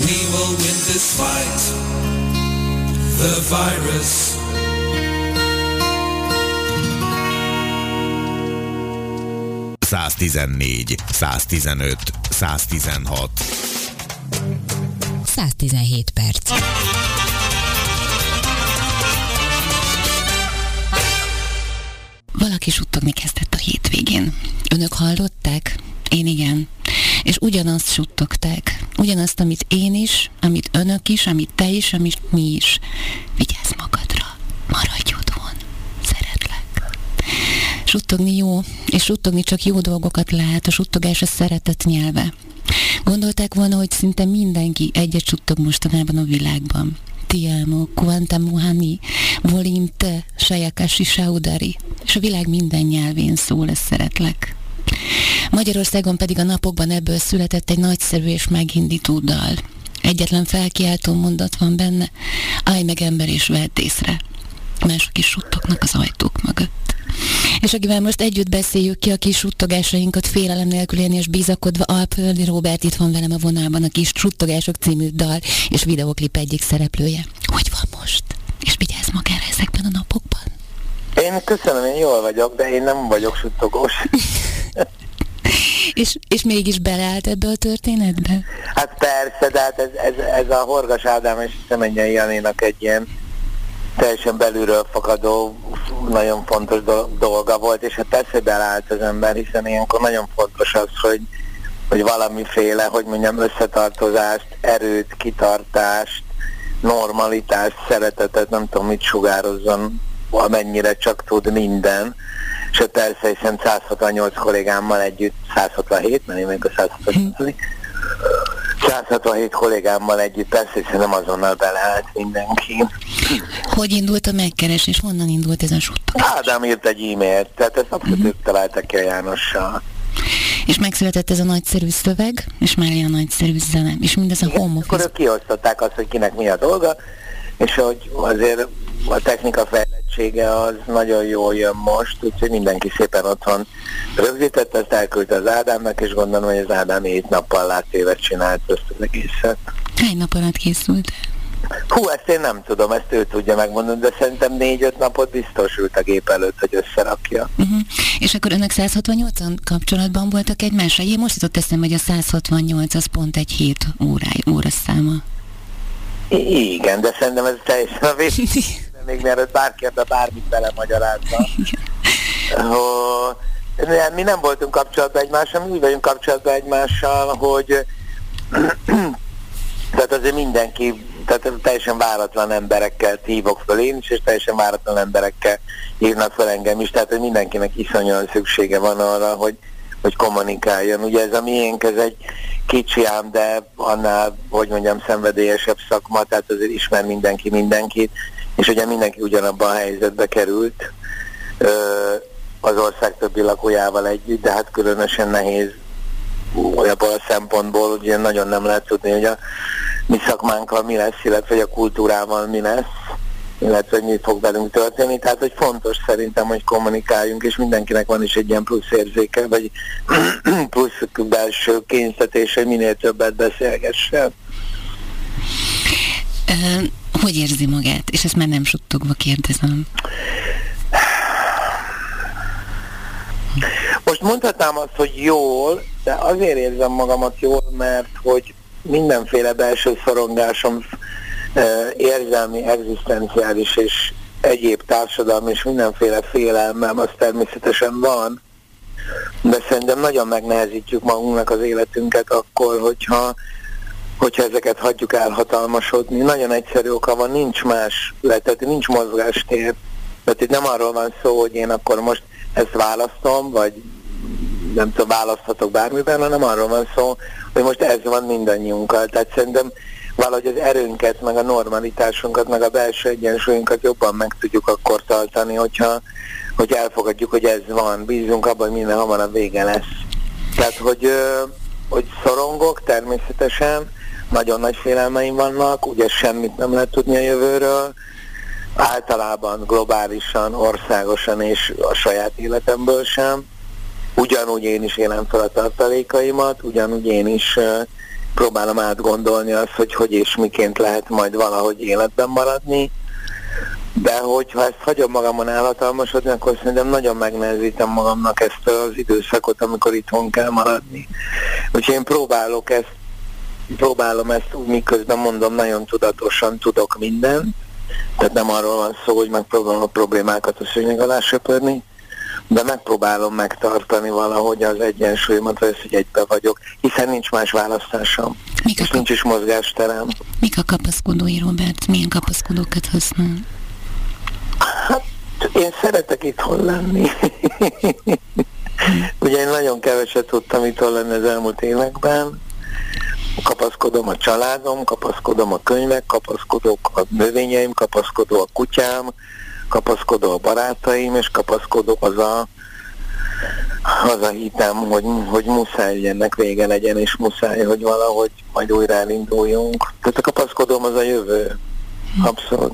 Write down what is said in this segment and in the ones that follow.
We will win this fight. The virus. Száztizennégy, 115, 116. 117 perc. Valaki suttogni kezdett a hétvégén. Önök hallották? Én igen. És ugyanazt suttogták. Ugyanazt, amit én is, amit önök is, amit te is, amit mi is. Vigyázz magadra. Maradj otthon. Szeretlek. Suttogni jó, és suttogni csak jó dolgokat lehet. A suttogás a szeretet nyelve. Gondolták volna, hogy szinte mindenki egyet suttog mostanában a világban. Ti amo, quanta muhani, volim te, saudari. És a világ minden nyelvén szól, ezt szeretlek. Magyarországon pedig a napokban ebből született egy nagyszerű és megindító dal. Egyetlen felkiáltó mondat van benne, állj meg ember és vedd észre. Mások is suttognak az ajtók mögött. És akivel most együtt beszéljük ki a kis suttogásainkat félelem nélkül élni és bizakodva, Alpöldi Robert itt van velem a vonalban, a kis suttogások című dal és videoklip egyik szereplője. Hogy van most? És vigyázz magára ezekben a napokban? Én köszönöm, én jól vagyok, de én nem vagyok suttogós. és, és mégis beleállt ebbe a történetbe? Hát persze, de hát ez, ez, ez a Horgas Ádám és Szemennyei Janinak egy ilyen teljesen belülről fakadó, nagyon fontos dolga volt, és hát persze beleállt az ember, hiszen ilyenkor nagyon fontos az, hogy, hogy valamiféle, hogy mondjam, összetartozást, erőt, kitartást, normalitást, szeretetet, nem tudom mit sugározzon, amennyire csak tud minden. És persze, hiszen 168 kollégámmal együtt, 167, mert én még a 168 167 kollégámmal együtt, persze, hiszen nem azonnal beleállt mindenki. Hogy indult a megkeresés? Honnan indult ez a suttogás? Ádám írt egy e-mailt, tehát ezt abszolút uh-huh. találtak ki a Jánossal. És megszületett ez a nagyszerű szöveg, és mellé a nagyszerű zene, és mindez a home Akkor ők kiosztották azt, hogy kinek mi a dolga, és hogy azért a technika fejlettsége az nagyon jól jön most, úgyhogy mindenki szépen otthon rögzített, ezt elküldte az Ádámnak, és gondolom, hogy az Ádám hét nappal látévet csinált ezt az egészet. Hány nap alatt készült? Hú, ezt én nem tudom, ezt ő tudja megmondani, de szerintem négy-öt napot biztos ült a gép előtt, hogy összerakja. Uh-huh. És akkor önök 168-an kapcsolatban voltak egymásra? Én most jutott eszembe, hogy a 168 az pont egy hét óráj, száma. I- igen, de szerintem ez teljesen a vég. még mielőtt bárki ebbe bármit belemagyarázna. Oh, mi nem voltunk kapcsolatban egymással, mi úgy vagyunk kapcsolatban egymással, hogy tehát azért mindenki, tehát teljesen váratlan emberekkel hívok föl én is, és teljesen váratlan emberekkel hívnak fel engem is, tehát hogy mindenkinek iszonyúan szüksége van arra, hogy, hogy kommunikáljon. Ugye ez a miénk, ez egy kicsi ám, de annál, hogy mondjam, szenvedélyesebb szakma, tehát azért ismer mindenki mindenkit, és ugye mindenki ugyanabban a helyzetbe került az ország többi lakójával együtt, de hát különösen nehéz olyanból a szempontból, ugye nagyon nem lehet tudni, hogy a mi szakmánkkal mi lesz, illetve hogy a kultúrával mi lesz, illetve hogy mi fog velünk történni. Tehát, hogy fontos szerintem, hogy kommunikáljunk, és mindenkinek van is egy ilyen plusz érzéke, vagy plusz belső kényszerítés, hogy minél többet beszélgessen. Hogy érzi magát? És ezt már nem suttogva kérdezem. Most mondhatnám azt, hogy jól, de azért érzem magamat jól, mert hogy mindenféle belső szorongásom, érzelmi, egzisztenciális és egyéb társadalmi és mindenféle félelmem, az természetesen van, de szerintem nagyon megnehezítjük magunknak az életünket akkor, hogyha, hogyha ezeket hagyjuk elhatalmasodni. Nagyon egyszerű oka van, nincs más, tehát nincs mozgástér. Tehát itt nem arról van szó, hogy én akkor most ezt választom, vagy nem tudom, választhatok bármiben, hanem arról van szó, hogy most ez van mindannyiunkkal. Tehát szerintem valahogy az erőnket, meg a normalitásunkat, meg a belső egyensúlyunkat jobban meg tudjuk akkor tartani, hogyha hogy elfogadjuk, hogy ez van, bízunk abban, hogy minden a vége lesz. Tehát, hogy, hogy szorongok természetesen, nagyon nagy félelmeim vannak, ugye semmit nem lehet tudni a jövőről, általában globálisan, országosan és a saját életemből sem. Ugyanúgy én is élem fel a tartalékaimat, ugyanúgy én is próbálom átgondolni azt, hogy hogy és miként lehet majd valahogy életben maradni, de hogyha ezt hagyom magamon elhatalmasodni, akkor szerintem nagyon megnehezítem magamnak ezt az időszakot, amikor itthon kell maradni. Úgyhogy én próbálok ezt, próbálom ezt úgy, miközben mondom, nagyon tudatosan tudok mindent, tehát nem arról van szó, hogy megpróbálom a problémákat a szőnyeg alá söpörni, de megpróbálom megtartani valahogy az egyensúlyomat, vagy hogy egybe vagyok, hiszen nincs más választásom, Mik a és nincs is mozgásterem. Mik a kapaszkodói, Robert? Milyen kapaszkodókat használ? Hát én szeretek itthon lenni. Ugye én nagyon keveset tudtam itthon lenni az elmúlt években. Kapaszkodom a családom, kapaszkodom a könyvek, kapaszkodok a növényeim, kapaszkodó a kutyám, kapaszkodó a barátaim, és kapaszkodó az a, az a hitem, hogy, hogy muszáj ennek vége legyen, és muszáj, hogy valahogy majd újra elinduljunk. Tehát a kapaszkodóm az a jövő. Abszolút.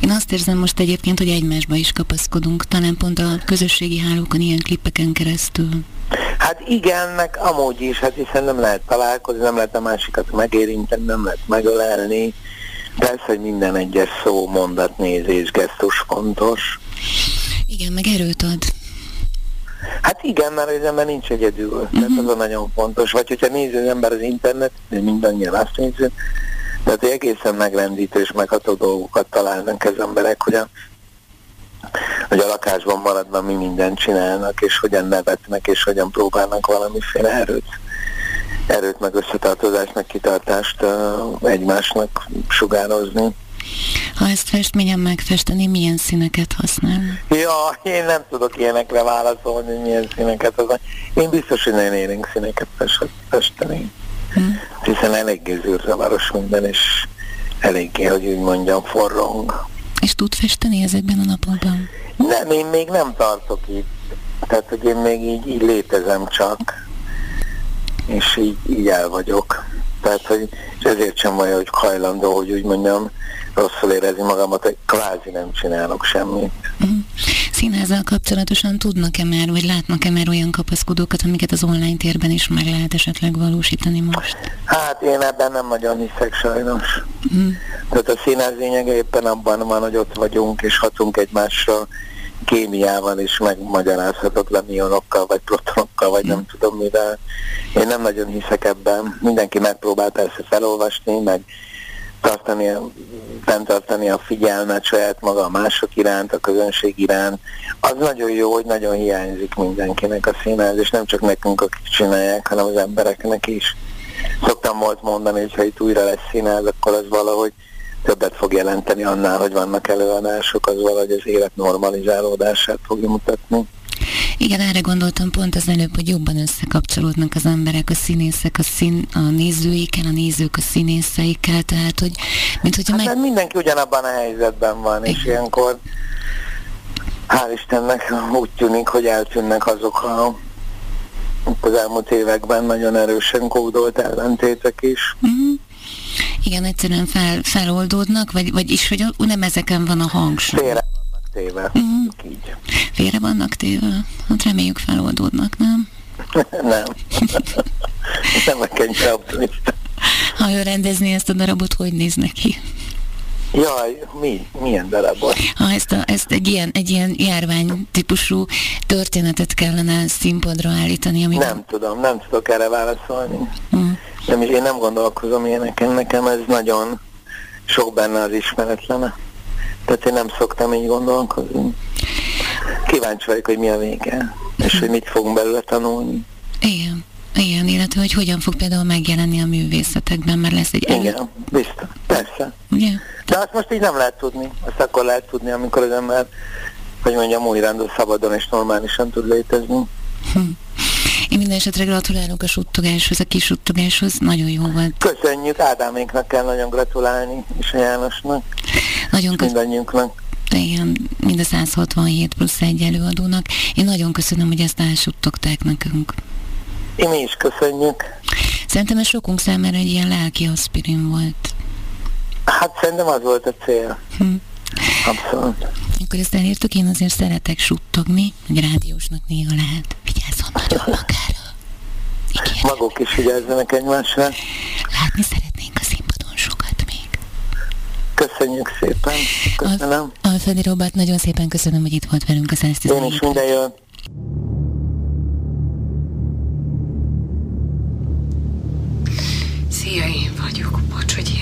Én azt érzem most egyébként, hogy egymásba is kapaszkodunk, talán pont a közösségi hálókon, ilyen klippeken keresztül. Hát igen, meg amúgy is, hát hiszen nem lehet találkozni, nem lehet a másikat megérinteni, nem lehet megölelni. Persze, hogy minden egyes szó, mondat, nézés, gesztus fontos. Igen, meg erőt ad. Hát igen, mert az ember nincs egyedül, uh-huh. tehát az a nagyon fontos. Vagy hogyha nézi az ember az internet, de mindannyian azt nézzük, tehát hogy egészen megrendítő és megható dolgokat találnak az emberek, hogy a, hogy a lakásban maradva mi mindent csinálnak, és hogyan nevetnek, és hogyan próbálnak valamiféle erőt, erőt meg összetartozást, meg kitartást uh, egymásnak sugározni. Ha ezt festményen megfesteni, milyen színeket használ? Ja, én nem tudok ilyenekre válaszolni, milyen színeket használ. Én biztos, hogy nagyon élénk színeket festeni. Hiszen eléggé zűrzavaros minden, és eléggé, hogy úgy mondjam, forrong. És tud festeni ezekben a napokban? Nem, én még nem tartok itt. Tehát, hogy én még így, így létezem csak, és így, így el vagyok. Tehát, hogy és ezért sem vagy, hogy hajlandó, hogy úgy mondjam, rosszul érezni magamat, hogy kvázi nem csinálok semmit. Mm. Színházzal kapcsolatosan tudnak-e már, vagy látnak-e már olyan kapaszkodókat, amiket az online térben is meg lehet esetleg valósítani most? Hát én ebben nem nagyon hiszek sajnos. Mm. Tehát a színház lényege éppen abban van, hogy ott vagyunk és hatunk egymásra kémiával és megmagyarázhatatlan ionokkal, vagy protonokkal, vagy nem tudom mivel. Én nem nagyon hiszek ebben. Mindenki megpróbál persze felolvasni, meg tartani, fenntartani a figyelmet saját maga a mások iránt, a közönség iránt. Az nagyon jó, hogy nagyon hiányzik mindenkinek a színház, és nem csak nekünk, akik csinálják, hanem az embereknek is. Szoktam volt mondani, hogy ha itt újra lesz színház, akkor az valahogy többet fog jelenteni annál, hogy vannak előadások, az valahogy az élet normalizálódását fogja mutatni. Igen, erre gondoltam pont az előbb, hogy jobban összekapcsolódnak az emberek, a színészek, a, szín, a nézőikkel, a nézők a színészeikkel, tehát hogy mint hogyha hát meg... mindenki ugyanabban a helyzetben van, Igen. és ilyenkor hál' Istennek úgy tűnik, hogy eltűnnek azok a az elmúlt években nagyon erősen kódolt ellentétek is. Mm-hmm. Igen, egyszerűen fel, feloldódnak, vagy, vagy is, hogy nem ezeken van a hangsúly. Félre téve, így. Félre vannak téve? Hát reméljük feloldódnak, nem? nem. nem a kenyre optimista. Ha ő rendezni ezt a darabot, hogy néz neki? Jaj, mi? Milyen darabot? Ha ezt, a, ezt egy, ilyen, egy ilyen járvány típusú történetet kellene színpadra állítani, ami... Nem tudom, nem tudok erre válaszolni. Mm. Nem is, én nem gondolkozom ilyeneken, nekem ez nagyon sok benne az ismeretlene. Tehát én nem szoktam így gondolkozni. Kíváncsi vagyok, hogy mi a vége, és hogy mit fogunk belőle tanulni. Igen. Igen, illetve hogy hogyan fog például megjelenni a művészetekben, mert lesz egy elő... Igen, biztos, persze. Ugye? De azt most így nem lehet tudni. Azt akkor lehet tudni, amikor az ember, hogy mondjam, újra szabadon és normálisan tud létezni. Hm. Én minden esetre gratulálok a suttogáshoz, a kis suttogáshoz, nagyon jó volt. Köszönjük, Ádáméknak kell nagyon gratulálni, és a Jánosnak, nagyon és mindannyiunknak. Igen, mind a 167 plusz egy előadónak. Én nagyon köszönöm, hogy ezt elsuttogták nekünk. Én mi is köszönjük. Szerintem ez sokunk számára egy ilyen lelki aspirin volt. Hát szerintem az volt a cél. Hm. Abszolút. Akkor ezt elértük, én azért szeretek suttogni, hogy rádiósnak néha lehet. Vigyázzon nagyon magára. Maguk is vigyázzanak egymásra. látni szeretnénk a színpadon sokat még. Köszönjük szépen. Köszönöm. Al- Alföldi Robert, nagyon szépen köszönöm, hogy itt volt velünk a 117. Én is minden jön. Szia, én vagyok. Bocs, hogy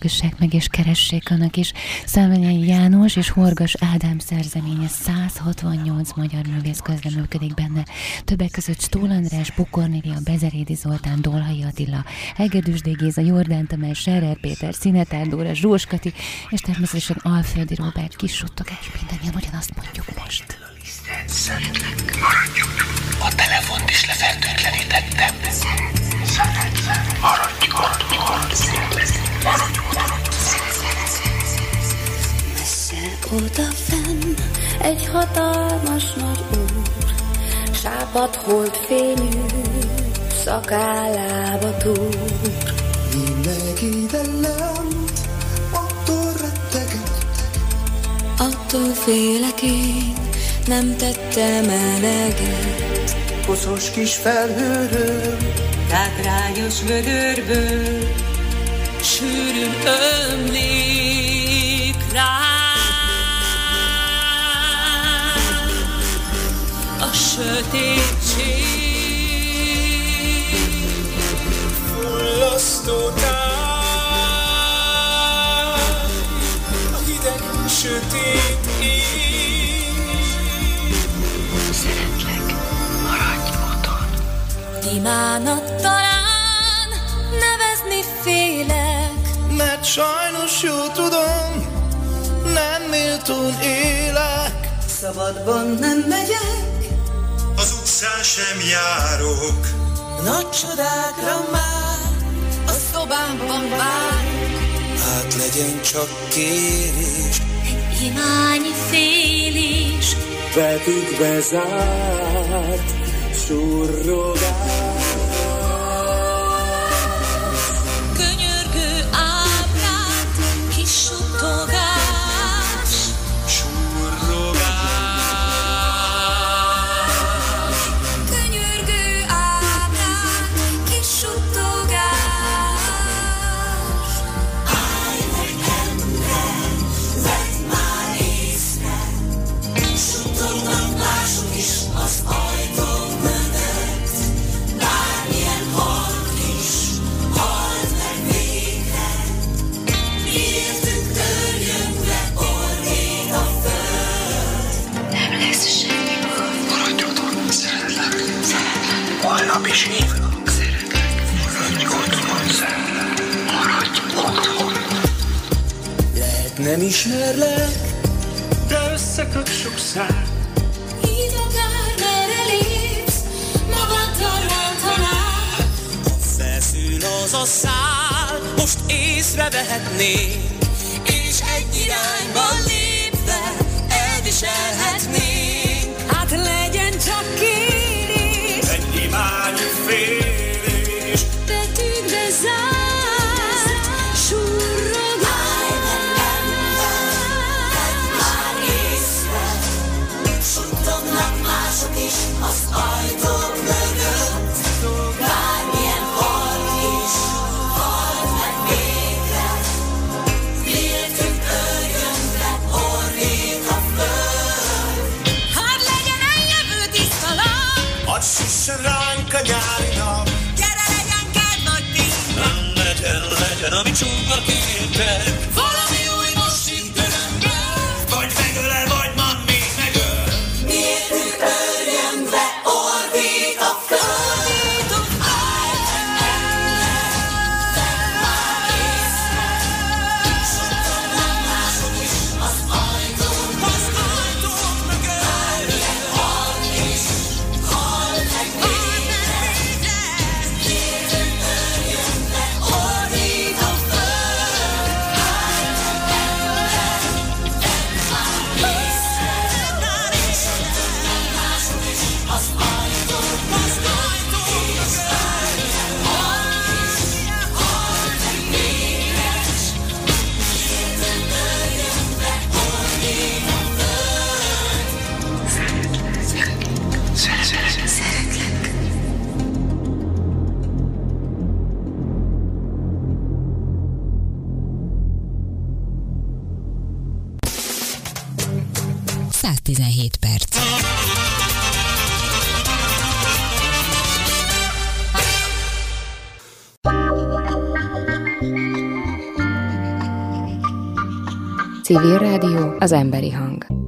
Hallgassák meg és keressék önök is. Számvenyei János és Horgas Ádám szerzeménye 168 magyar művész közleműködik benne. Többek között Stól András, Bukornélia, Bezerédi Zoltán, Dolhai Attila, Hegedűs D. Géza, Jordán Tamás, Serer Péter, Szinetár Dóra, Zsóskati, és természetesen Alföldi Róbert kis suttogás. Mindannyian ugyanazt mondjuk most. Maradjunk. A telefont is lefertőtlenítettem. Maradj, maradj, maradj. Maradj, maradj. Messze odafenn egy hatalmas nagy úr, sápad holdfényű szakállába túr. Mindenki ide lent, attól retteget, Attól félek én, nem tettem eleget. Koszos kis felhőről, Tágrágyos vödörből sűrűn ömlik rám a sötétség. Imánat talán nevezni félek, Mert sajnos jó tudom, nem méltón élek. szabadban nem megyek, Az utcán sem járok, Nagy csodákra már, a szobámban vár. hát legyen csak kérés. Imányi félés, Betűkbe zárt surrogás. Maradj otthon. Lehet nem ismerlek, de összeköt sok szár. Így akár merre lépsz, magaddal rántanál. Feszül az a szál, most észrevehetnénk, És egy irányba lépve elviselhetnénk. Legyen, 117 perc. Civil Rádió, az emberi hang.